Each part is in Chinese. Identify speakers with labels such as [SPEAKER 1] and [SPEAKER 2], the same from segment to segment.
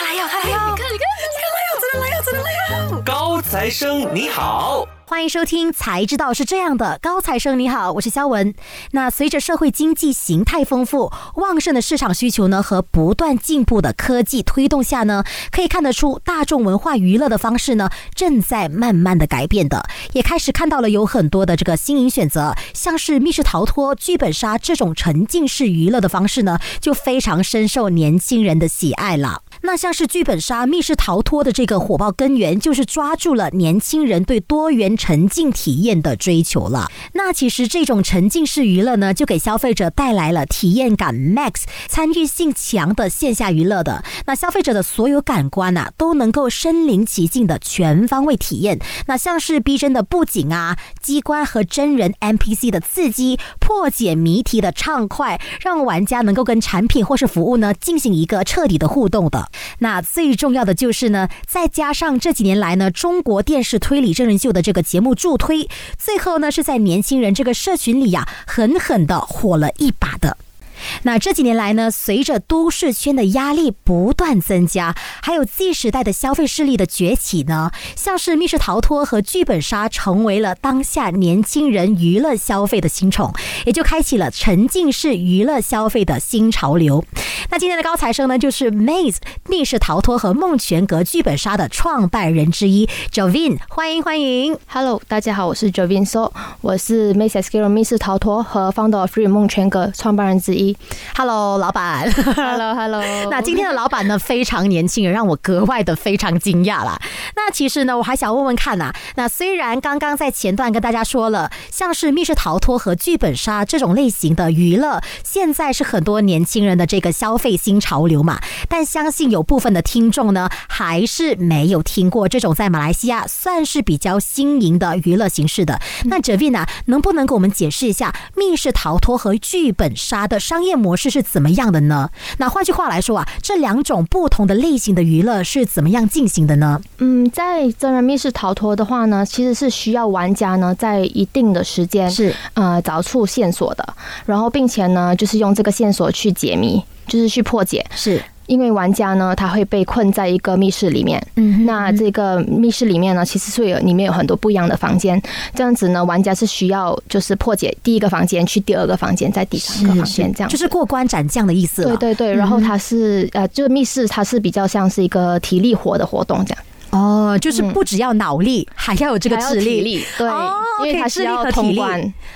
[SPEAKER 1] 来哟，来哟！你看，你看，真的来哟，真的来哟，真的来哟！
[SPEAKER 2] 高材生你好。
[SPEAKER 1] 欢迎收听，才知道是这样的。高材生你好，我是肖文。那随着社会经济形态丰富、旺盛的市场需求呢，和不断进步的科技推动下呢，可以看得出大众文化娱乐的方式呢，正在慢慢的改变的，也开始看到了有很多的这个新颖选择，像是密室逃脱、剧本杀这种沉浸式娱乐的方式呢，就非常深受年轻人的喜爱了。那像是剧本杀、密室逃脱的这个火爆根源，就是抓住了年轻人对多元沉浸体验的追求了。那其实这种沉浸式娱乐呢，就给消费者带来了体验感 max、参与性强的线下娱乐的。那消费者的所有感官呐，都能够身临其境的全方位体验。那像是逼真的布景啊、机关和真人 NPC 的刺激、破解谜题的畅快，让玩家能够跟产品或是服务呢进行一个彻底的互动的。那最重要的就是呢，再加上这几年来呢，中国电视推理真人秀的这个节目助推，最后呢是在年轻人这个社群里呀，狠狠的火了一把的。那这几年来呢，随着都市圈的压力不断增加，还有 Z 时代的消费势力的崛起呢，像是密室逃脱和剧本杀成为了当下年轻人娱乐消费的新宠，也就开启了沉浸式娱乐消费的新潮流。那今天的高材生呢，就是 Maze 密室逃脱和梦泉阁剧本杀的创办人之一 Jovin，欢迎欢迎
[SPEAKER 3] ，Hello，大家好，我是 Jovin So，我是 Maze Escape 密室逃脱和 Founder of Free 梦泉阁创办人之一。
[SPEAKER 1] Hello，老板。
[SPEAKER 3] Hello，Hello。
[SPEAKER 1] 那今天的老板呢，非常年轻，让我格外的非常惊讶啦。那其实呢，我还想问问看呐。那虽然刚刚在前段跟大家说了，像是密室逃脱和剧本杀这种类型的娱乐，现在是很多年轻人的这个消费新潮流嘛。但相信有部分的听众呢，还是没有听过这种在马来西亚算是比较新颖的娱乐形式的。那 Javin 能不能给我们解释一下密室逃脱和剧本杀的商业模式是怎么样的呢？那换句话来说啊，这两种不同的类型的娱乐是怎么样进行的呢？
[SPEAKER 3] 嗯，在真人密室逃脱的话呢，其实是需要玩家呢在一定的时间
[SPEAKER 1] 是
[SPEAKER 3] 呃找出线索的，然后并且呢就是用这个线索去解谜，就是去破解
[SPEAKER 1] 是。
[SPEAKER 3] 因为玩家呢，他会被困在一个密室里面。嗯，那这个密室里面呢，其实是有里面有很多不一样的房间。这样子呢，玩家是需要就是破解第一个房间，去第二个房间，在第三个房间这样，
[SPEAKER 1] 就是过关斩将的意思。
[SPEAKER 3] 对对对，然后它是呃，就是密室，它是比较像是一个体力活的活动这样。
[SPEAKER 1] 哦，就是不只要脑力，还要有这个智力，
[SPEAKER 3] 对，因为它
[SPEAKER 1] 智力
[SPEAKER 3] 和
[SPEAKER 1] 体力。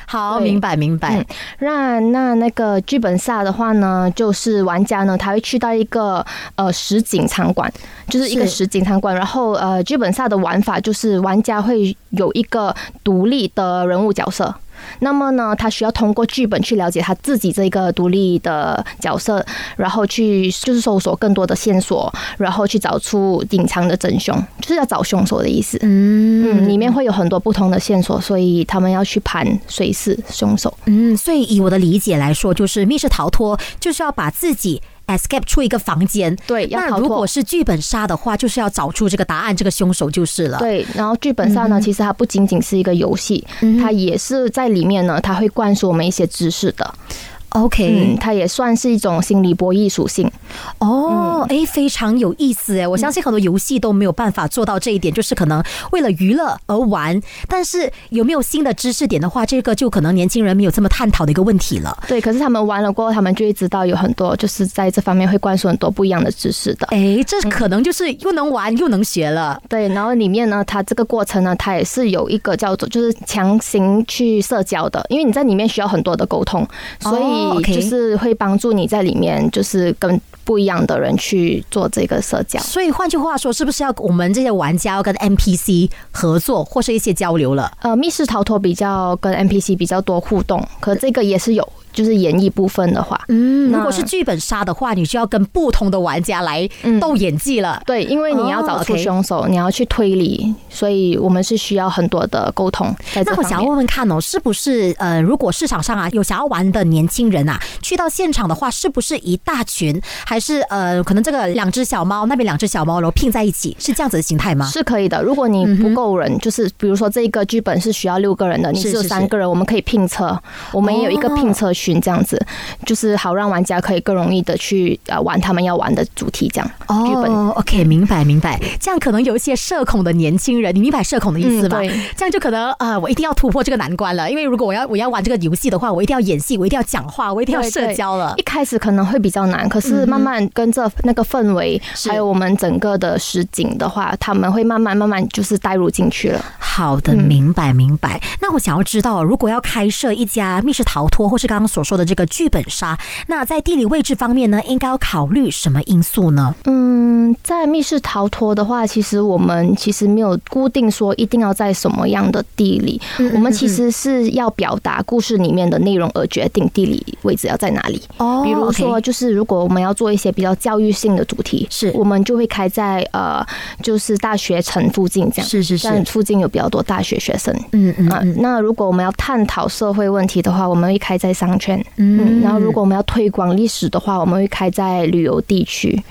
[SPEAKER 1] 好，明白明白。
[SPEAKER 3] 那那那个剧本杀的话呢，就是玩家呢，他会去到一个呃实景场馆，就是一个实景场馆，然后呃剧本杀的玩法就是玩家会有一个独立的人物角色。那么呢，他需要通过剧本去了解他自己这个独立的角色，然后去就是搜索更多的线索，然后去找出隐藏的真凶，就是要找凶手的意思。嗯嗯，里面会有很多不同的线索，所以他们要去盘谁是凶手。
[SPEAKER 1] 嗯，所以以我的理解来说，就是密室逃脱就是要把自己。Escape 出一个房间，
[SPEAKER 3] 对，
[SPEAKER 1] 那如果是剧本杀的话，就是要找出这个答案，这个凶手就是了。
[SPEAKER 3] 对，然后剧本杀呢，其实它不仅仅是一个游戏，它也是在里面呢，它会灌输我们一些知识的。
[SPEAKER 1] OK，
[SPEAKER 3] 它也算是一种心理博弈属性
[SPEAKER 1] 哦，哎，非常有意思哎！我相信很多游戏都没有办法做到这一点，就是可能为了娱乐而玩。但是有没有新的知识点的话，这个就可能年轻人没有这么探讨的一个问题了。
[SPEAKER 3] 对，可是他们玩了过后，他们就会知道有很多就是在这方面会灌输很多不一样的知识的。
[SPEAKER 1] 哎，这可能就是又能玩又能学了。
[SPEAKER 3] 对，然后里面呢，它这个过程呢，它也是有一个叫做就是强行去社交的，因为你在里面需要很多的沟通，所以。就是会帮助你在里面，就是跟不一样的人去做这个社交。
[SPEAKER 1] 所以换句话说，是不是要我们这些玩家要跟 NPC 合作，或是一些交流了？
[SPEAKER 3] 呃，密室逃脱比较跟 NPC 比较多互动，可这个也是有。就是演绎部分的话，
[SPEAKER 1] 嗯，如果是剧本杀的话，你就要跟不同的玩家来斗演技了。
[SPEAKER 3] 对，因为你要找出凶手，你要去推理，所以我们是需要很多的沟通。
[SPEAKER 1] 那我想要问问看哦，是不是呃，如果市场上啊有想要玩的年轻人啊，去到现场的话，是不是一大群，还是呃，可能这个两只小猫那边两只小猫然后拼在一起，是这样子的形态吗？
[SPEAKER 3] 是可以的。如果你不够人，就是比如说这一个剧本是需要六个人的，你只有三个人，我们可以拼车，我们也有一个拼车。讯，这样子就是好让玩家可以更容易的去呃玩他们要玩的主题，这样剧本。
[SPEAKER 1] 哦，OK，明白明白。这样可能有一些社恐的年轻人，你明白社恐的意思吧？
[SPEAKER 3] 嗯对
[SPEAKER 1] 这样就可能呃，我一定要突破这个难关了，因为如果我要我要玩这个游戏的话，我一定要演戏，我一定要讲话，我一定要社交了
[SPEAKER 3] 一。开始可能会比较难，可是慢慢跟着那个氛围，
[SPEAKER 1] 是
[SPEAKER 3] 还有我们整个的实景的话，他们会慢慢慢慢就是带入进去了。
[SPEAKER 1] 好的，
[SPEAKER 3] 嗯
[SPEAKER 1] 明白明白。那我想要知道，如果要开设一家密室逃脱，或是刚刚所说的这个剧本杀，那在地理位置方面呢，应该要考虑什么因素呢？
[SPEAKER 3] 嗯，在密室逃脱的话，其实我们其实没有固定说一定要在什么样的地理，我们其实是要表达故事里面的内容而决定地理位置要在哪里。
[SPEAKER 1] 哦
[SPEAKER 3] 比如说，就是如果我们要做一些比较教育性的主题，
[SPEAKER 1] 是
[SPEAKER 3] 我们就会开在呃，就是大学城附近这样。
[SPEAKER 1] 是是是
[SPEAKER 3] 但附近有比较多大学学生。啊、
[SPEAKER 1] 嗯嗯嗯
[SPEAKER 3] 那如果我们要探讨社会问题的话，我们会开在商圈。
[SPEAKER 1] 嗯
[SPEAKER 3] 嗯，然后如果我们要推广历史的话，我们会开在旅游地区。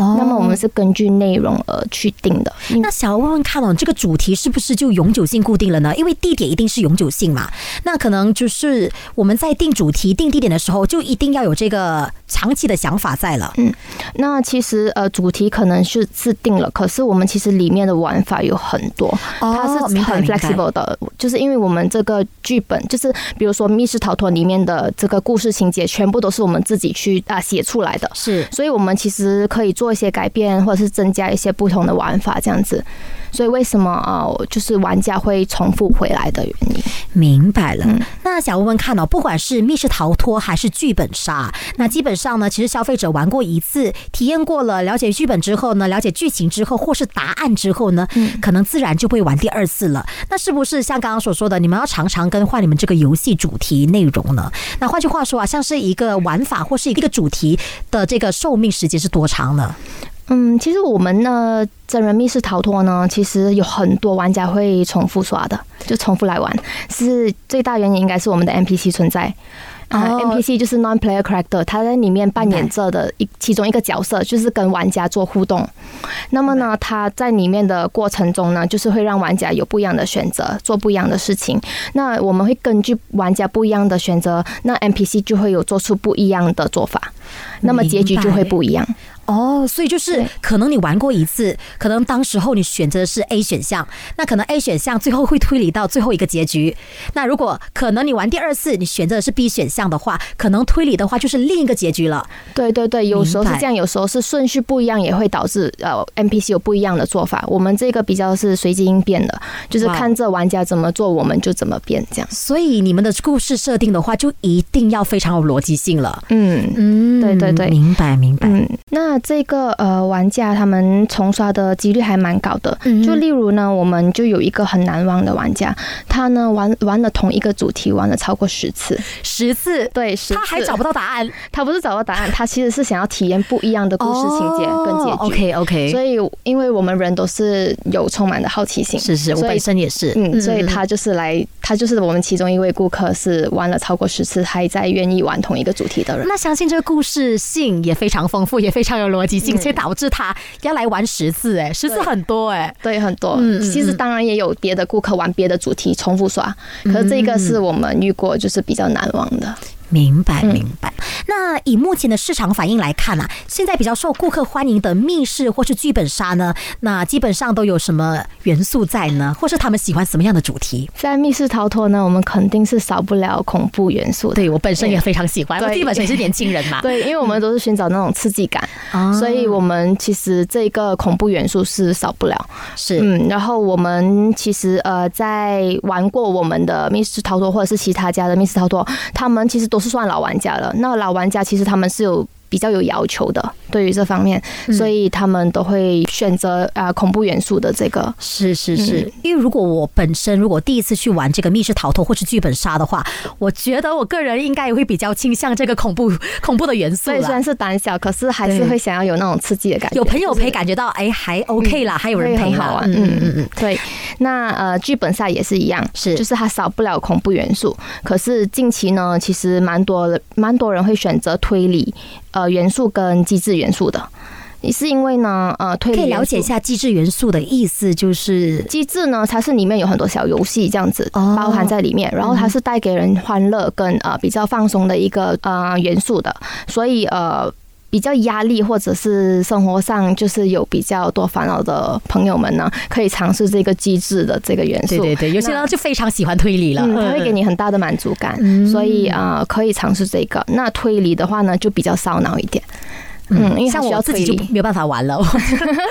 [SPEAKER 1] 哦
[SPEAKER 3] 那么我们是根据内容而去定的。
[SPEAKER 1] 那想要问问看哦，这个主题是不是就永久性固定了呢？因为地点一定是永久性嘛，那可能就是我们在定主题、定地点的时候，就一定要有这个长期的想法在了。
[SPEAKER 3] 嗯那其实呃，主题可能是制定了，可是我们其实里面的玩法有很多，它是很 flexible 的，就是因为我们这个剧本，就是比如说密室逃脱里面的这个故事情节，全部都是我们自己去啊写出来的。
[SPEAKER 1] 是
[SPEAKER 3] 所以我们其实可以做一些改变，或者是增加一些不同的玩法，这样子。所以为什么啊、呃就是玩家会重复回来的原因？
[SPEAKER 1] 明白了。
[SPEAKER 3] 嗯
[SPEAKER 1] 那想问问看哦，不管是密室逃脱还是剧本杀，那基本上呢，其实消费者玩过一次，体验过了，了解剧本之后呢，了解剧情之后，或是答案之后呢，
[SPEAKER 3] 嗯
[SPEAKER 1] 可能自然就会玩第二次了。那是不是像刚刚所说的，你们要常常更换你们这个游戏主题内容呢？那换句话说啊，像是一个玩法或是一个主题的这个寿命时间是多长呢？
[SPEAKER 3] 嗯，其实我们呢，真人密室逃脱呢，其实有很多玩家会重复刷的，就重复来玩，是最大原因应该是我们的 NPC 存在。啊、
[SPEAKER 1] 哦
[SPEAKER 3] n p c 就是 non-player character，他在里面扮演着的一其中一个角色，就是跟玩家做互动。那么呢，他在里面的过程中呢，就是会让玩家有不一样的选择，做不一样的事情。那我们会根据玩家不一样的选择，那 NPC 就会有做出不一样的做法，那么结局就会不一样。
[SPEAKER 1] 哦，所以就是可能你玩过一次，可能当时候你选择的是 A 选项，那可能 A 选项最后会推理到最后一个结局。那如果可能你玩第二次，你选择的是 B 选项的话，可能推理的话就是另一个结局了。
[SPEAKER 3] 对对对，有时候是这样，有时候是顺序不一样，也会导致呃 NPC 有不一样的做法。我们这个比较是随机应变的，就是看这玩家怎么做，我们就怎么变这样。
[SPEAKER 1] 所以你们的故事设定的话，就一定要非常有逻辑性了。
[SPEAKER 3] 嗯。
[SPEAKER 1] 嗯
[SPEAKER 3] 对对对
[SPEAKER 1] 明白明白。
[SPEAKER 3] 嗯，那这个呃，玩家他们重刷的几率还蛮高的。
[SPEAKER 1] 嗯
[SPEAKER 3] 就例如呢，我们就有一个很难忘的玩家，他呢玩玩了同一个主题玩了超过十次，
[SPEAKER 1] 十次，
[SPEAKER 3] 对，十次
[SPEAKER 1] 他还找不到答案，
[SPEAKER 3] 他不是找到答案，他其实是想要体验不一样的故事情节跟结局。
[SPEAKER 1] OK OK，
[SPEAKER 3] 所以，因为我们人都是有充满的好奇心，
[SPEAKER 1] 是是，我本身也是。
[SPEAKER 3] 嗯，所以他就是来，他就是我们其中一位顾客，是玩了超过十次，还在愿意玩同一个主题的人。
[SPEAKER 1] 那相信这个故事性也非常丰富，也非常有逻辑性，
[SPEAKER 3] 嗯
[SPEAKER 1] 所以导致他要来玩十次，哎，十次很多哎。
[SPEAKER 3] 对，很多。
[SPEAKER 1] 嗯嗯
[SPEAKER 3] 其实当然也有别的顾客玩别的主题重复刷，可是这个是我们遇过就是比较难忘的。
[SPEAKER 1] 明白，
[SPEAKER 3] 嗯
[SPEAKER 1] 明白。那以目前的市场反应来看啊，现在比较受顾客欢迎的密室或是剧本杀呢，那基本上都有什么元素在呢？或是他们喜欢什么样的主题？
[SPEAKER 3] 在密室逃脱呢，我们肯定是少不了恐怖元素。
[SPEAKER 1] 对我本身也非常喜欢，
[SPEAKER 3] 对
[SPEAKER 1] 我基本上也是年轻人嘛。
[SPEAKER 3] 对，因为我们都是寻找那种刺激感，
[SPEAKER 1] 啊
[SPEAKER 3] 所以我们其实这个恐怖元素是少不了。
[SPEAKER 1] 是
[SPEAKER 3] 嗯，然后我们其实呃，在玩过我们的密室逃脱或者是其他家的密室逃脱，他们其实都是算老玩家了。那老玩家其实他们是有。比较有要求的，对于这方面，所以他们都会选择啊、恐怖元素的这个。
[SPEAKER 1] 是是是，
[SPEAKER 3] 嗯
[SPEAKER 1] 因为如果我本身如果第一次去玩这个密室逃脱或是剧本杀的话，我觉得我个人应该也会比较倾向这个恐怖 恐怖的元素啦。
[SPEAKER 3] 所以虽然是胆小，可是还是
[SPEAKER 1] 对
[SPEAKER 3] 会想要有那种刺激的感觉。
[SPEAKER 1] 有朋友陪，感觉到哎还 OK 啦，还有人陪
[SPEAKER 3] 好玩。
[SPEAKER 1] 嗯嗯嗯嗯，
[SPEAKER 3] 对，那呃，剧本杀也是一样，
[SPEAKER 1] 是
[SPEAKER 3] 就是它少不了恐怖元素。可是近期呢，其实蛮多蛮多人会选择推理呃元素跟机制元素的。是因为呢，呃，推
[SPEAKER 1] 可以了解一。下机制元素的意思，就是
[SPEAKER 3] 机制呢，它是里面有很多小游戏这样子
[SPEAKER 1] 哦
[SPEAKER 3] 包含在里面，然后它是带给人欢乐跟呃比较放松的一个呃元素的，所以呃比较压力或者是生活上就是有比较多烦恼的朋友们呢，可以尝试这个机制的这个元素。
[SPEAKER 1] 对对对，有些人就非常喜欢推理了，
[SPEAKER 3] 嗯，它会给你很大的满足感，
[SPEAKER 1] 嗯
[SPEAKER 3] 所以呃可以尝试这个。那推理的话呢，就比较烧脑一点。嗯，因为
[SPEAKER 1] 像我自己就
[SPEAKER 3] 推理
[SPEAKER 1] 没有办法玩了。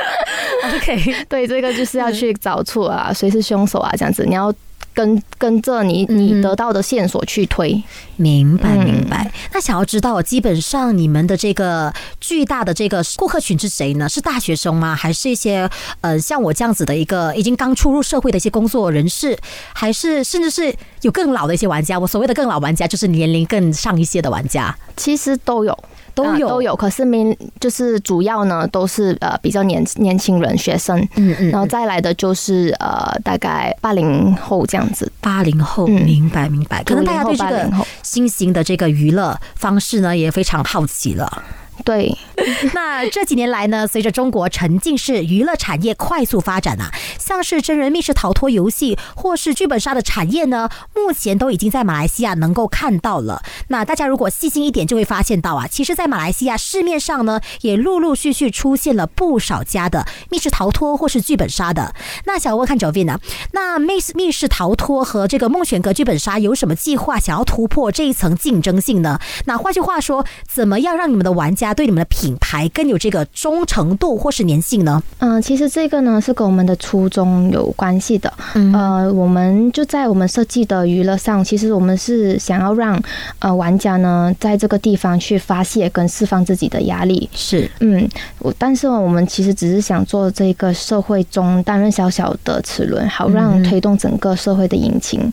[SPEAKER 1] OK，
[SPEAKER 3] 对，这个就是要去找出啊，谁是凶手啊，这样子，你要跟跟着你你得到的线索去推。
[SPEAKER 1] 明白
[SPEAKER 3] 嗯
[SPEAKER 1] 明白。那想要知道，基本上你们的这个巨大的这个顾客群是谁呢？是大学生吗？还是一些呃像我这样子的一个已经刚出入社会的一些工作人士？还是甚至是有更老的一些玩家？我所谓的更老玩家，就是年龄更上一些的玩家。
[SPEAKER 3] 其实都有。
[SPEAKER 1] 都有。
[SPEAKER 3] 啊都有，可是明就是主要呢都是呃比较年年轻人学生，
[SPEAKER 1] 嗯嗯
[SPEAKER 3] 然后再来的就是呃大概八零后这样子，
[SPEAKER 1] 八零后，
[SPEAKER 3] 嗯。
[SPEAKER 1] 明白明白。可能大家对这
[SPEAKER 3] 80
[SPEAKER 1] 个
[SPEAKER 3] 后。
[SPEAKER 1] 新型的这个娱乐方式呢，也非常好奇了。
[SPEAKER 3] 对，
[SPEAKER 1] 那这几年来呢，随着中国沉浸式娱乐产业快速发展啊，像是真人密室逃脱游戏或是剧本杀的产业呢，目前都已经在马来西亚能够看到了。那大家如果细心一点，就会发现到啊，其实，在马来西亚市面上呢，也陆陆续续出现了不少家的密室逃脱或是剧本杀的。那想问看 Jovin 啊，那密密室逃脱和这个梦选阁剧本杀有什么计划想要突破这一层竞争性呢？那换句话说，怎么样让你们的玩家对你们的品牌更有这个忠诚度或是粘性呢？
[SPEAKER 3] 嗯，其实这个呢是跟我们的初衷有关系的。嗯呃，我们就在我们设计的娱乐上，其实我们是想要让呃玩家呢在这个地方去发泄跟释放自己的压力。
[SPEAKER 1] 是，
[SPEAKER 3] 嗯，我但是呢，我们其实只是想做这个社会中担任小小的齿轮，好让推动整个社会的引擎。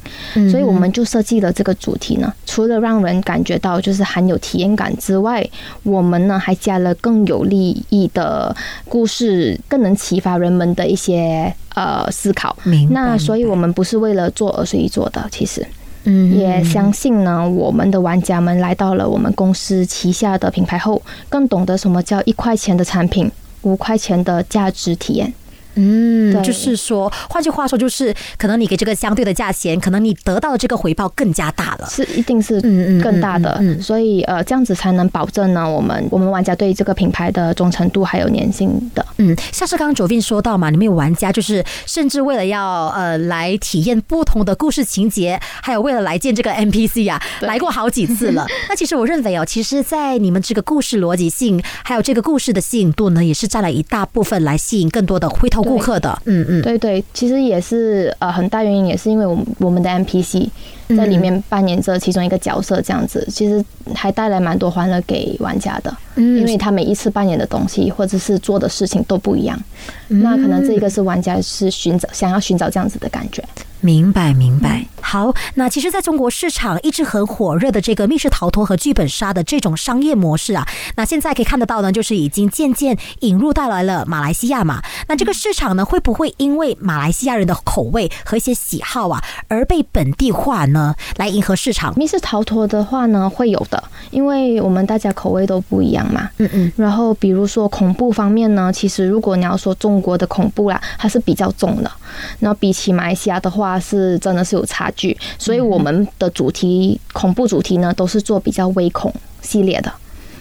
[SPEAKER 3] 所以我们就设计了这个主题呢，除了让人感觉到就是很有体验感之外，我们呢还加了更有利益的故事，更能启发人们的一些呃思考。那所以，我们不是为了做而随意做的，其实
[SPEAKER 1] 嗯
[SPEAKER 3] 也相信呢，我们的玩家们来到了我们公司旗下的品牌后，更懂得什么叫一块钱的产品，五块钱的价值体验。
[SPEAKER 1] 嗯，就是说，换句话说，就是可能你给这个相对的价钱，可能你得到的这个回报更加大了。
[SPEAKER 3] 是一定是
[SPEAKER 1] 嗯嗯
[SPEAKER 3] 更大的，
[SPEAKER 1] 嗯嗯嗯
[SPEAKER 3] 所以呃，这样子才能保证呢，我们我们玩家对这个品牌的忠诚度还有粘性的。
[SPEAKER 1] 嗯，像是刚刚 Jovin 说到嘛，你们有玩家就是甚至为了要呃来体验不同的故事情节，还有为了来见这个 NPC 啊，来过好几次了。那其实我认为哦，其实，在你们这个故事逻辑性，还有这个故事的吸引度呢，也是占了一大部分来吸引更多的回头顾客的。嗯嗯，
[SPEAKER 3] 对对，其实也是呃很大原因，也是因为我们我们的 NPC
[SPEAKER 1] 嗯
[SPEAKER 3] 在里面扮演着其中一个角色，这样子其实还带来蛮多欢乐给玩家的。
[SPEAKER 1] 嗯
[SPEAKER 3] 因为他每一次扮演的东西或者是做的事情都不一样，
[SPEAKER 1] 嗯
[SPEAKER 3] 那可能这一个是玩家是寻找想要寻找这样子的感觉。
[SPEAKER 1] 明白明白。好，那其实在中国市场一直很火热的这个密室逃脱和剧本杀的这种商业模式啊，那现在可以看得到呢，就是已经渐渐引入带来了马来西亚嘛。那这个市场呢，会不会因为马来西亚人的口味和一些喜好啊，而被本地化呢，来迎合市场？
[SPEAKER 3] 密室逃脱的话呢，会有的，因为我们大家口味都不一样嘛。
[SPEAKER 1] 嗯嗯，
[SPEAKER 3] 然后比如说恐怖方面呢，其实如果你要说中国的恐怖啦，它是比较重的，然后比起马来西亚的话，是真的是有差距。所以我们的主题恐怖主题呢，都是做比较微恐系列的。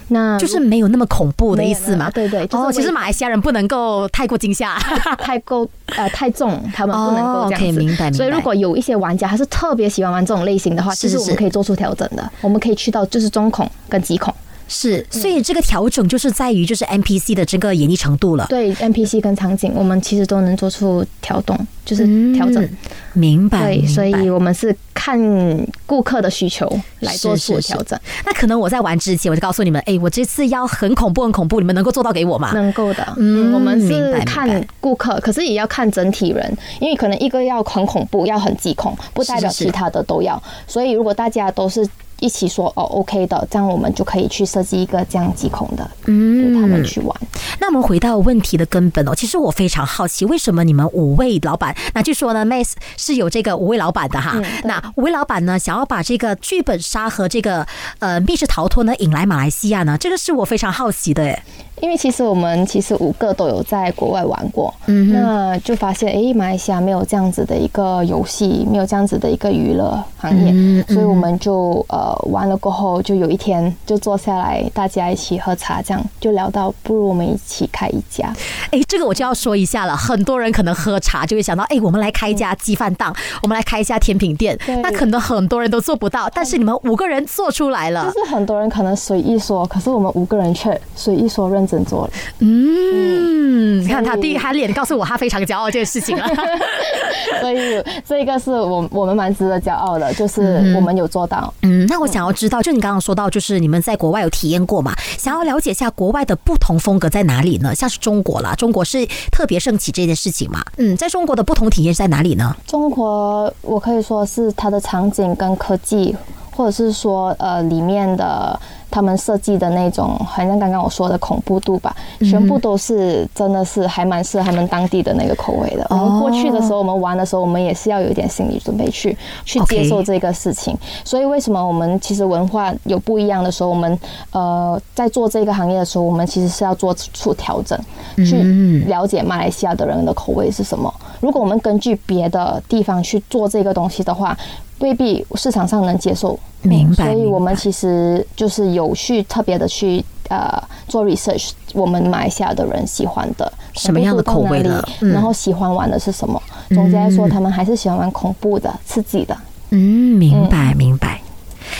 [SPEAKER 3] 那
[SPEAKER 1] 就是没有那么恐怖的意思嘛。
[SPEAKER 3] 对对，就是
[SPEAKER 1] 哦，其实马来西亚人不能够太过惊吓。
[SPEAKER 3] 太过呃太重，他们不能够这样子。
[SPEAKER 1] 哦，OK，明白明白
[SPEAKER 3] 所以如果有一些玩家他是特别喜欢玩这种类型的话，
[SPEAKER 1] 是是
[SPEAKER 3] 其实我们可以做出调整的，我们可以去到就是中恐跟极恐。
[SPEAKER 1] 是，所以这个调整就是在于就是 NPC 的这个演绎程度了。
[SPEAKER 3] 对 NPC 跟场景，我们其实都能做出调动，就是调整。
[SPEAKER 1] 嗯明白，
[SPEAKER 3] 对，
[SPEAKER 1] 明
[SPEAKER 3] 所以我们是看顾客的需求来做
[SPEAKER 1] 是是是
[SPEAKER 3] 出调整，
[SPEAKER 1] 那可能我在玩之前我就告诉你们，哎，我这次要很恐怖，很恐怖，你们能够做到给我吗？
[SPEAKER 3] 能够的。
[SPEAKER 1] 嗯
[SPEAKER 3] 嗯，我们是看顾客，可是也要看整体人，因为可能一个要很恐怖，要很惊恐，不代表其他的都要。所以如果大家都是一起说哦 OK 的，这样我们就可以去设计一个这样极恐的，
[SPEAKER 1] 嗯
[SPEAKER 3] 给他们去玩。
[SPEAKER 1] 那我们回到问题的根本哦，其实我非常好奇，为什么你们五位老板，那据说呢，Max 是有这个五位老板的哈。
[SPEAKER 3] 嗯
[SPEAKER 1] 那五位老板呢，想要把这个剧本杀和这个呃密室逃脱呢引来马来西亚呢，这个是我非常好奇的诶。
[SPEAKER 3] 因为其实我们其实五个都有在国外玩过，
[SPEAKER 1] 嗯，
[SPEAKER 3] 那就发现哎，马来西亚没有这样子的一个游戏，没有这样子的一个娱乐行业，
[SPEAKER 1] 嗯
[SPEAKER 3] 所以我们就呃玩了过后，就有一天就坐下来，大家一起喝茶，这样就聊到不如我们一起开一家。
[SPEAKER 1] 哎，这个我就要说一下了。很多人可能喝茶就会想到，哎，我们来开一家鸡饭档，我们来开一家甜品店
[SPEAKER 3] 对。
[SPEAKER 1] 那可能很多人都做不到，但是你们五个人做出来了
[SPEAKER 3] 就。是很多人可能随意说，可是我们五个人却随意说认真做了。
[SPEAKER 1] 嗯，你看他第一他脸告诉我，他非常骄傲这件事情 了。
[SPEAKER 3] 所以这个是我我们蛮值得骄傲的，就是我们有做到。
[SPEAKER 1] 嗯，那我想要知道，就你刚刚说到，就是你们在国外有体验过嘛？想要了解一下国外的不同风格在哪里呢？像是中国啦，中国是特别盛起这件事情嘛？嗯，在中国的不同体验在哪里呢？
[SPEAKER 3] 中国，我可以说是它的场景跟科技，或者是说呃里面的他们设计的那种，好像刚刚我说的恐怖度吧，全部都是真的是还蛮适合他们当地的那个口味的。我们过去的时候，我们玩的时候，我们也是要有一点心理准备去去接受这个事情。所以为什么我们其实文化有不一样的时候，我们呃在做这个行业的时候，我们其实是要做出调整，去了解马来西亚的人的口味是什么。如果我们根据别的地方去做这个东西的话，未必市场上能接受。
[SPEAKER 1] 明白
[SPEAKER 3] 所以我们其实就是有去特别的去呃做 research，我们马来西亚的人喜欢的
[SPEAKER 1] 什么样的口味
[SPEAKER 3] 恐怖度到哪里
[SPEAKER 1] 了嗯
[SPEAKER 3] 然后喜欢玩的是什么。总结来说，他们还是喜欢玩恐怖的、刺激的。
[SPEAKER 1] 嗯，明白明白。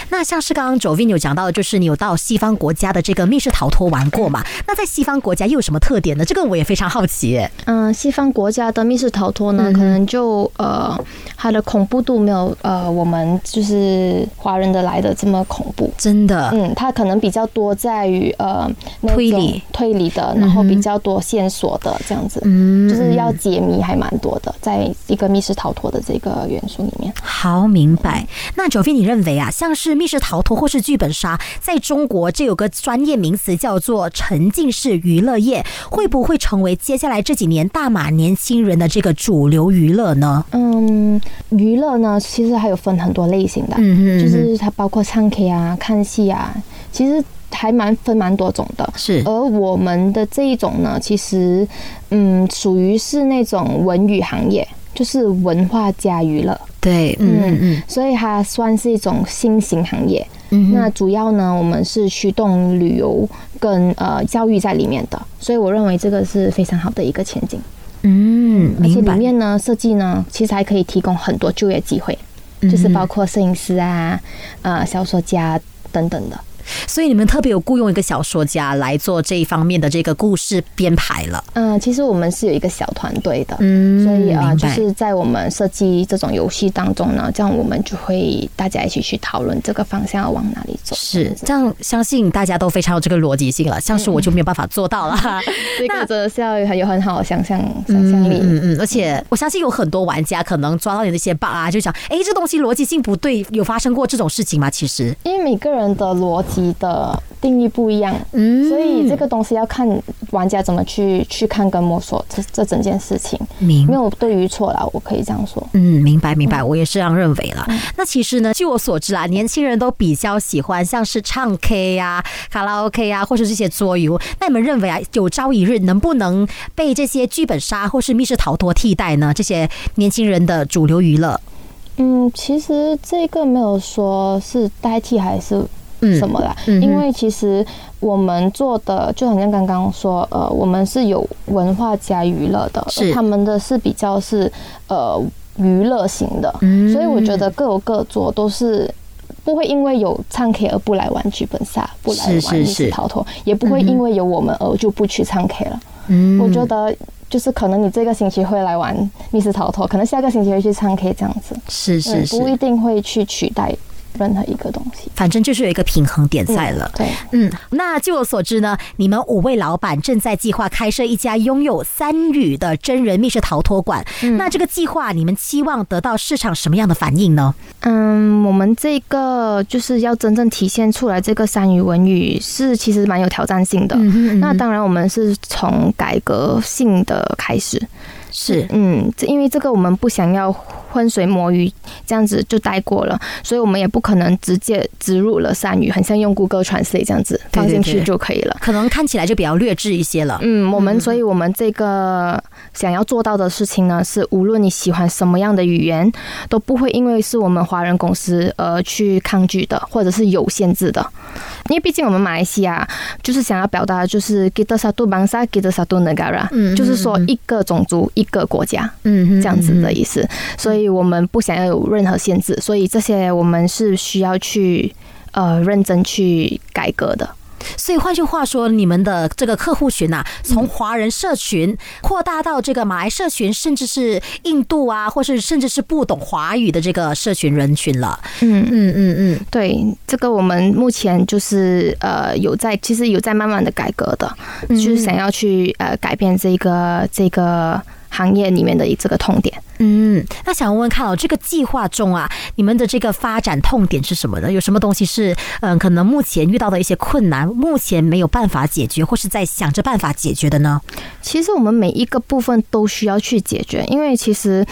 [SPEAKER 1] 那像是刚刚 Jovin 有讲到的，就是你有到西方国家的这个密室逃脱玩过嘛？那在西方国家又有什么特点呢？这个我也非常好奇。
[SPEAKER 3] 嗯，西方国家的密室逃脱呢，可能就呃，它的恐怖度没有呃我们就是华人的来的这么恐怖。
[SPEAKER 1] 真的，
[SPEAKER 3] 嗯，它可能比较多在于呃
[SPEAKER 1] 推理
[SPEAKER 3] 推理的，然后比较多线索的这样子，
[SPEAKER 1] 嗯
[SPEAKER 3] 就是要解谜还蛮多的，在一个密室逃脱的这个元素里面。
[SPEAKER 1] 好明白。那 Jovin，你认为啊，像是密室逃脱或是剧本杀，在中国这有个专业名词叫做沉浸式娱乐业，会不会成为接下来这几年大马年轻人的这个主流娱乐呢？
[SPEAKER 3] 嗯，娱乐呢，其实还有分很多类型的，就是它包括唱 K 啊、看戏啊，其实还蛮分蛮多种的。
[SPEAKER 1] 是
[SPEAKER 3] 而我们的这一种呢，其实嗯，属于是那种文娱行业，就是文化加娱乐。
[SPEAKER 1] 对，嗯嗯嗯
[SPEAKER 3] 所以它算是一种新型行业。
[SPEAKER 1] 嗯
[SPEAKER 3] 那主要呢，我们是驱动旅游跟呃教育在里面的，所以我认为这个是非常好的一个前景。
[SPEAKER 1] 嗯，
[SPEAKER 3] 而且里。面呢，设计呢，其实还可以提供很多就业机会，
[SPEAKER 1] 嗯
[SPEAKER 3] 就是包括摄影师啊、呃小说家等等的。
[SPEAKER 1] 所以你们特别有雇佣一个小说家来做这一方面的这个故事编排了。
[SPEAKER 3] 嗯、其实我们是有一个小团队的，
[SPEAKER 1] 嗯
[SPEAKER 3] 所以啊、呃，就是在我们设计这种游戏当中呢，这样我们就会大家一起去讨论这个方向要往哪里走。
[SPEAKER 1] 是
[SPEAKER 3] 这样
[SPEAKER 1] 相信大家都非常有这个逻辑性了。像是我就没有办法做到了。
[SPEAKER 3] 这个真的是要有很有很好的想象想象力。
[SPEAKER 1] 嗯嗯，而且我相信有很多玩家可能抓到你那些 bug 啊，就想，哎，这东西逻辑性不对，有发生过这种事情吗？其实，
[SPEAKER 3] 因为每个人的逻辑的定义不一样，
[SPEAKER 1] 嗯
[SPEAKER 3] 所以这个东西要看玩家怎么去去看跟摸索这这整件事情，
[SPEAKER 1] 明
[SPEAKER 3] 没有对与错啦，我可以这样说。
[SPEAKER 1] 嗯，明白明白，我也是这样认为了。那其实呢，据我所知啊，年轻人都比较喜欢像是唱 K 呀、卡拉 OK 呀，或是这些桌游。那你们认为啊，有朝一日能不能被这些剧本杀或是密室逃脱替代呢？这些年轻人的主流娱乐？
[SPEAKER 3] 嗯，其实这个没有说是代替还是
[SPEAKER 1] 嗯
[SPEAKER 3] 什么啦，因为其实我们做的就好像刚刚说，呃，我们是有文化加娱乐的，
[SPEAKER 1] 是。
[SPEAKER 3] 他们的是比较是呃娱乐型的，
[SPEAKER 1] 嗯。
[SPEAKER 3] 所以我觉得各有各做，都是。不会因为有唱 K 而不来玩剧本杀，不来玩密室逃脱，也不会因为有我们而就不去唱 K 了。
[SPEAKER 1] 嗯
[SPEAKER 3] 我觉得就是可能你这个星期会来玩密室逃脱，可能下个星期会去唱 K 这样子。
[SPEAKER 1] 是是
[SPEAKER 3] 嗯，不一，定会去取代任何一个东西。
[SPEAKER 1] 反正就是有一个平衡点在了。
[SPEAKER 3] 对，
[SPEAKER 1] 嗯，那据我所知呢，你们五位老板正在计划开设一家拥有三语的真人密室逃脱馆。那这个计划，你们期望得到市场什么样的反应呢？
[SPEAKER 3] 嗯，我们这个就是要真正体现出来这个三语文语是其实蛮有挑战性的。
[SPEAKER 1] 嗯
[SPEAKER 3] 那当然，我们是从改革性的开始，
[SPEAKER 1] 是
[SPEAKER 3] 嗯，这因为这个我们不想要浑水摸鱼，这样子就带过了，所以我们也不可能直接植入了善语，很像用 Google Translate 这样子放进去就可以了。
[SPEAKER 1] 可能看起来就比较劣质一些了。
[SPEAKER 3] 嗯，我们所以我们这个想要做到的事情呢，是无论你喜欢什么样的语言，都不会因为是我们华人公司而去抗拒的，或者是有限制的。因为毕竟我们马来西亚就是想要表达的就是 kita satu bangsa kita satu negara，
[SPEAKER 1] 嗯嗯
[SPEAKER 3] 就是说一个种族一个国家。
[SPEAKER 1] 嗯
[SPEAKER 3] 这样子的意思，所以我们不想要有任何限制，所以这些我们是需要去呃认真去改革的。
[SPEAKER 1] 所以换句话说，你们的这个客户群啊，从华人社群扩大到这个马来社群，甚至是印度啊，或是甚至是不懂华语的这个社群人群了。
[SPEAKER 3] 嗯，
[SPEAKER 1] 嗯嗯嗯，
[SPEAKER 3] 对，这个我们目前就是呃有在，其实有在慢慢的改革的，
[SPEAKER 1] 嗯。
[SPEAKER 3] 就是想要去呃改变这个这个行业里面的这个痛点。
[SPEAKER 1] 嗯，那想问问看哦，这个计划中啊，你们的这个发展痛点是什么呢？有什么东西是嗯、可能目前遇到的一些困难，目前没有办法解决，或是在想着办法解决的呢？
[SPEAKER 3] 其实我们每一个部分都需要去解决，因为其实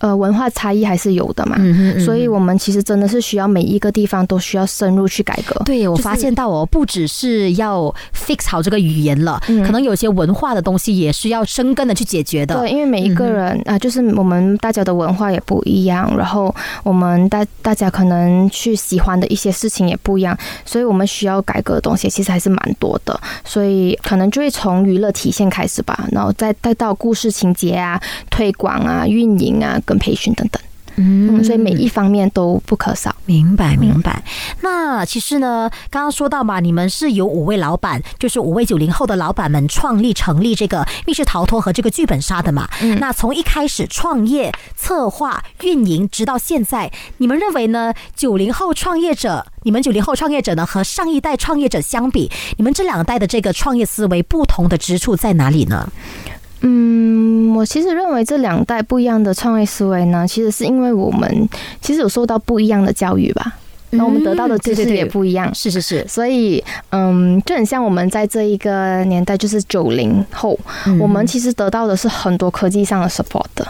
[SPEAKER 3] 呃文化差异还是有的嘛，所以我们其实真的是需要每一个地方都需要深入去改革。
[SPEAKER 1] 对，我发现到哦，不只是要 fix 好这个语言了，
[SPEAKER 3] 嗯
[SPEAKER 1] 可能有些文化的东西也是要生根的去解决的。
[SPEAKER 3] 对，因为每一个人啊、就是我们大家的文化也不一样，然后我们大大家可能去喜欢的一些事情也不一样，所以我们需要改革的东西其实还是蛮多的，所以可能就会从娱乐体现开始吧，然后再带到故事情节啊、推广啊、运营啊、跟培训等等，嗯，所以每一方面都不可少。
[SPEAKER 1] 明白明白。那其实呢，刚刚说到嘛，你们是有五位老板，就是五位九零后的老板们创立成立这个密室逃脱和这个剧本杀的嘛。那从一开始创业、策划、运营，直到现在，你们认为呢？九零后创业者，你们九零后创业者呢，和上一代创业者相比，你们这两代的这个创业思维不同的之处在哪里呢？
[SPEAKER 3] 嗯，我其实认为这两代不一样的创业思维呢，其实是因为我们其实有受到不一样的教育吧，那我们得到的知识也不一样。
[SPEAKER 1] 是是是，
[SPEAKER 3] 所以，嗯，就很像我们在这一个年代，就是九零后，
[SPEAKER 1] 嗯。
[SPEAKER 3] 我们其实得到的是很多科技上的 support 的，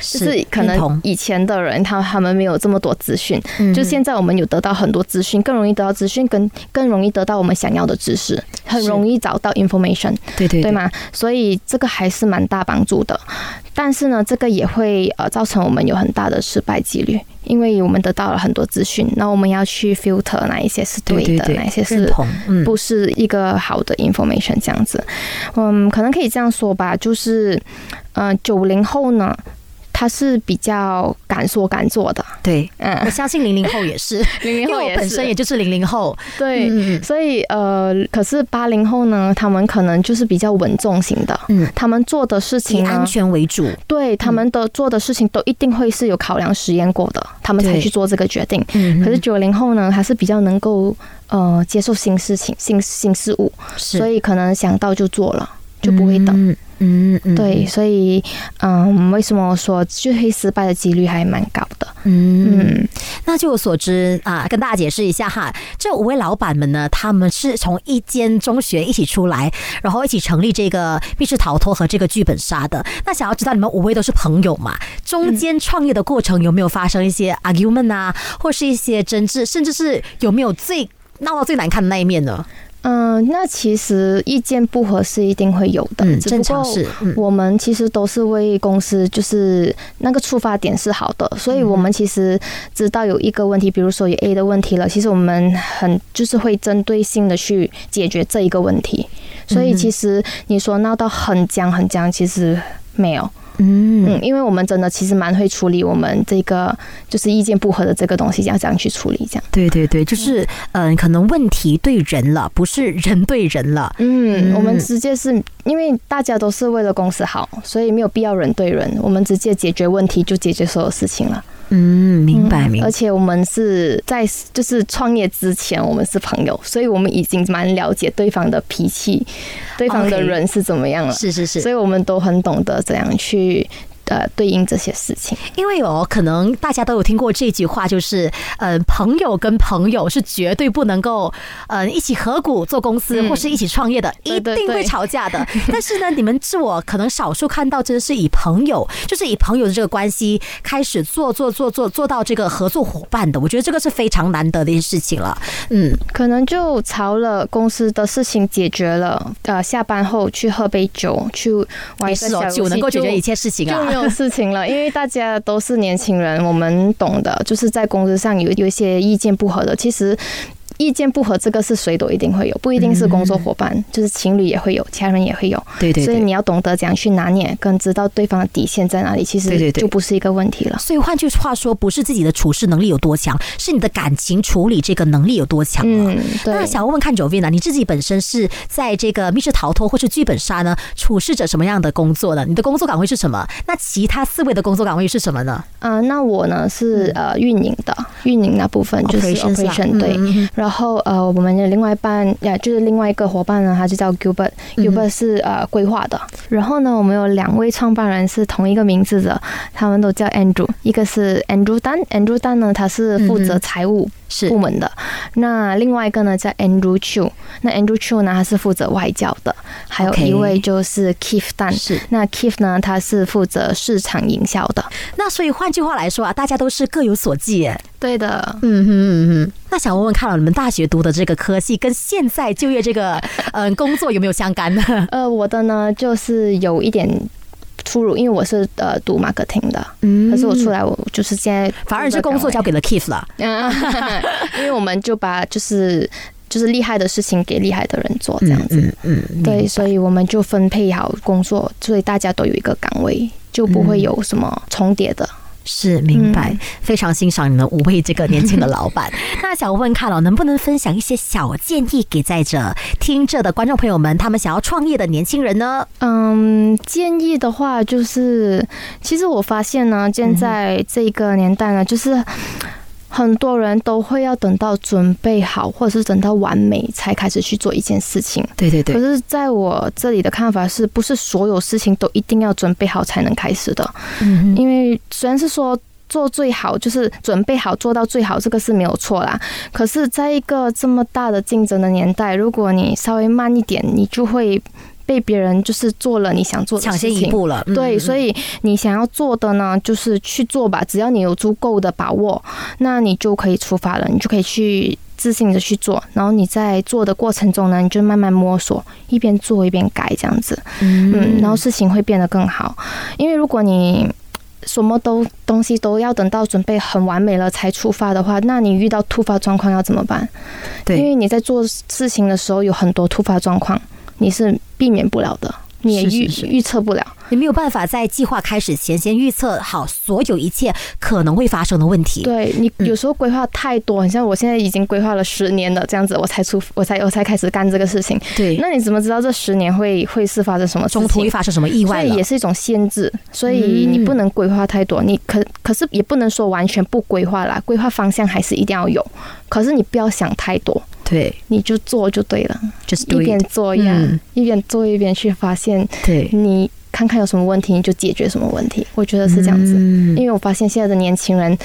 [SPEAKER 3] 就是可能以前的人他他们没有这么多资讯，
[SPEAKER 1] 嗯
[SPEAKER 3] 就现在我们有得到很多资讯，更容易得到资讯，更更容易得到我们想要的知识，很容易找到 information。
[SPEAKER 1] 对对
[SPEAKER 3] 对？吗？所以这个还是蛮大帮助的。但是呢，这个也会呃造成我们有很大的失败几率，因为我们得到了很多资讯，那我们要去 filter 哪一些是对的，
[SPEAKER 1] 对对对，
[SPEAKER 3] 哪一些是不是一个好的 information 这样子。嗯，可能可以这样说吧，就是呃九零后呢。他是比较敢说敢做的，
[SPEAKER 1] 对。
[SPEAKER 3] 嗯。
[SPEAKER 1] 我，相信零零后也是，
[SPEAKER 3] 零零
[SPEAKER 1] 因为我本身也就是零零后，
[SPEAKER 3] 对，
[SPEAKER 1] 嗯。
[SPEAKER 3] 所以呃，可是八零后呢，他们可能就是比较稳重型的，
[SPEAKER 1] 嗯，
[SPEAKER 3] 他们做的事情以
[SPEAKER 1] 安，全为主，
[SPEAKER 3] 对他们的做的事情都一定会是有考量实验过的，他们才去做这个决定。
[SPEAKER 1] 嗯
[SPEAKER 3] 可是九零后呢，还是比较能够呃接受新事情、新新事物，所以可能想到就做了，就不会等。
[SPEAKER 1] 嗯嗯嗯，
[SPEAKER 3] 对，所以嗯，为什么我说就会失败的几率还蛮高的？
[SPEAKER 1] 嗯，那据我所知啊，跟大家解释一下哈，这五位老板们呢，他们是从一间中学一起出来，然后一起成立这个密室逃脱和这个剧本杀的。那想要知道你们五位都是朋友嘛？中间创业的过程有没有发生一些 argument 啊，或是一些争执，甚至是有没有最闹到最难看的那一面呢？
[SPEAKER 3] 嗯，那其实意见不合是一定会有的，
[SPEAKER 1] 正常是，嗯。
[SPEAKER 3] 我们其实都是为公司，就是那个出发点是好的，所以我们其实知道有一个问题，比如说有 A 的问题了，其实我们很就是会针对性的去解决这一个问题，所以其实你说闹到很僵很僵，其实没有，
[SPEAKER 1] 嗯
[SPEAKER 3] 嗯，因为我们真的其实蛮会处理我们这个就是意见不合的这个东西，要这样去处理，这样。
[SPEAKER 1] 对对对，就是嗯、可能问题对人了，不是人对人了。
[SPEAKER 3] 嗯，
[SPEAKER 1] 嗯
[SPEAKER 3] 我们直接是因为大家都是为了公司好，所以没有必要人对人，我们直接解决问题就解决所有事情了。
[SPEAKER 1] 嗯，明白明白
[SPEAKER 3] 而。且我们是在就是创业之前，我们是朋友，所以我们已经蛮了解对方的脾气，对方的人是怎么样了。
[SPEAKER 1] 是是是，
[SPEAKER 3] 所以我们都很懂得怎样去呃对应这些事情。
[SPEAKER 1] 因为有，可能大家都有听过这句话，就是呃，朋友跟朋友是绝对不能够呃一起合股做公司或是一起创业的，一定会吵架的。但是呢，你们是我可能少数看到，真的是以朋友，就是以朋友的这个关系开始做做做做做到这个合作伙伴的。我觉得这个是非常难得的一件事情了。嗯，
[SPEAKER 3] 可能就朝了公司的事情解决了，呃，下班后去喝杯酒，去玩一个小
[SPEAKER 1] 酒能够解决一切事情啊，
[SPEAKER 3] 就没有事情了。因为大家都是年轻人，我们懂的，就是在工作上有有一些意见不合的，其实。意见不合，这个是谁都一定会有，不一定是工作伙伴，就是情侣也会有，家人也会有。
[SPEAKER 1] 对对。
[SPEAKER 3] 所以你要懂得怎样去拿捏，跟知道对方的底线在哪里，其实就不是一个问题了。
[SPEAKER 1] 所以换句话说，不是自己的处事能力有多强，是你的感情处理这个能力有多强
[SPEAKER 3] 嗯，
[SPEAKER 1] 那想问问看 Jovina，你自己本身是在这个密室逃脱或是剧本杀呢，处事着什么样的工作呢？你的工作岗位是什么？那其他四位的工作岗位是什么呢？
[SPEAKER 3] 嗯，那我呢是呃运营的，运营那部分就是 operation 对，然后呃我们。的另外一半呀，就是另外一个伙伴呢，他就叫 Gilbert，Gilbert 是呃规划的。然后呢，我们有两位创办人是同一个名字的，他们都叫 Andrew，一个是 Andrew Dan，Andrew Dan 呢他是负责财务部门的，那另外一个呢叫 Andrew Chu，那 Andrew Chu 呢他是负责外教的，还有一位就是 Keith Dan，
[SPEAKER 1] 是。
[SPEAKER 3] 那 Keith 呢他是负责市场营销的。
[SPEAKER 1] 那所以换句话来说啊，大家都是各有所寄，
[SPEAKER 3] 对的，
[SPEAKER 1] 嗯哼嗯哼。那想问问，看了你们大学读的这个科系，跟现在就业这个嗯工作有没有相干呢？
[SPEAKER 3] 呃，我的呢就是有一点出入，因为我是呃读 marketing 的，嗯，可是我出来我就是现在
[SPEAKER 1] 反而是工作交给了 Keith 了，
[SPEAKER 3] 因为我们就把就是就是厉害的事情给厉害的人做这样子，
[SPEAKER 1] 嗯，
[SPEAKER 3] 对，所以我们就分配好工作，所以大家都有一个岗位，就不会有什么重叠的。
[SPEAKER 1] 是明白，非常欣赏你们五位这个年轻的老板。那想问看了，能不能分享一些小建议给在这听着的观众朋友们，他们想要创业的年轻人呢？
[SPEAKER 3] 嗯，建议的话就是，其实我发现呢，现在这个年代呢，就是。很多人都会要等到准备好，或者是等到完美才开始去做一件事情。
[SPEAKER 1] 对对对。
[SPEAKER 3] 可是在我这里的看法是，不是所有事情都一定要准备好才能开始的。嗯。因为虽然是说做最好，就是准备好做到最好，这个是没有错啦。可是，在一个这么大的竞争的年代，如果你稍微慢一点，你就会。被别人就是做了你想做的
[SPEAKER 1] 抢先一步了，
[SPEAKER 3] 对，所以你想要做的呢，就是去做吧。只要你有足够的把握，那你就可以出发了，你就可以去自信的去做。然后你在做的过程中呢，你就慢慢摸索，一边做一边改，这样子，嗯，然后事情会变得更好。因为如果你什么都东西都要等到准备很完美了才出发的话，那你遇到突发状况要怎么办？
[SPEAKER 1] 对，
[SPEAKER 3] 因为你在做事情的时候有很多突发状况。你是避免不了的，你也预预测不了。
[SPEAKER 1] 你没有办法在计划开始前先预测好所有一切可能会发生的问题。
[SPEAKER 3] 对你有时候规划太多，很像我现在已经规划了十年了，这样子我才出我才我才开始干这个事情。
[SPEAKER 1] 对，
[SPEAKER 3] 那你怎么知道这十年会会是发生什么？
[SPEAKER 1] 中途会发生什么意外？
[SPEAKER 3] 所以也是一种限制，所以你不能规划太多。你可可是也不能说完全不规划啦，规划方向还是一定要有。可是你不要想太多，
[SPEAKER 1] 对，
[SPEAKER 3] 你就做就对了，
[SPEAKER 1] 就是
[SPEAKER 3] 一边做呀，一边做一边去发现，
[SPEAKER 1] 对
[SPEAKER 3] 你。看看有什么问题，你就解决什么问题。我觉得是这样子，因为我发现现在的年轻人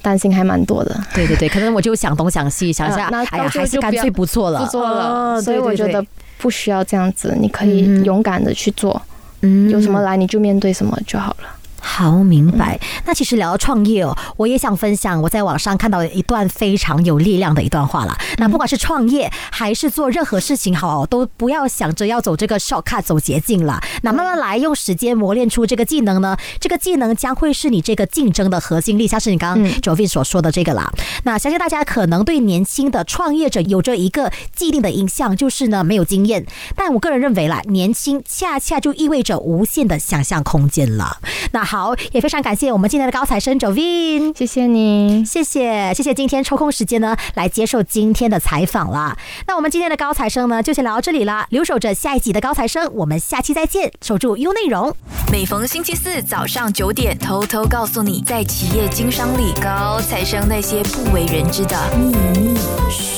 [SPEAKER 3] 担心还蛮多的。
[SPEAKER 1] 对对对，可能我就想东想西，想一下，哎呀，还是干脆不做了，
[SPEAKER 3] 不做了。所以我觉得不需要这样子，你可以勇敢的去做，嗯，有什么来你就面对什么就好了。
[SPEAKER 1] 好，明白。那其实聊到创业哦，我也想分享我在网上看到一段非常有力量的一段话了。那不管是创业还是做任何事情，好，都不要想着要走这个 shortcut 走捷径了。那慢慢来，用时间磨练出这个技能呢？这个技能将会是你这个竞争的核心力，像是你刚刚 Jovi 所说的这个啦。那相信大家可能对年轻的创业者有着一个既定的印象，就是呢没有经验。但我个人认为啦，年轻恰恰就意味着无限的想象空间了。那好。好，也非常感谢我们今天的高材生 Jovin，
[SPEAKER 3] 谢谢你，
[SPEAKER 1] 谢谢谢谢今天抽空时间呢来接受今天的采访啦。那我们今天的高材生呢就先聊到这里啦，留守着下一集的高材生，我们下期再见，守住优内容。
[SPEAKER 2] 每逢星期四早上九点，偷偷告诉你，在企业经商里高材生那些不为人知的秘密。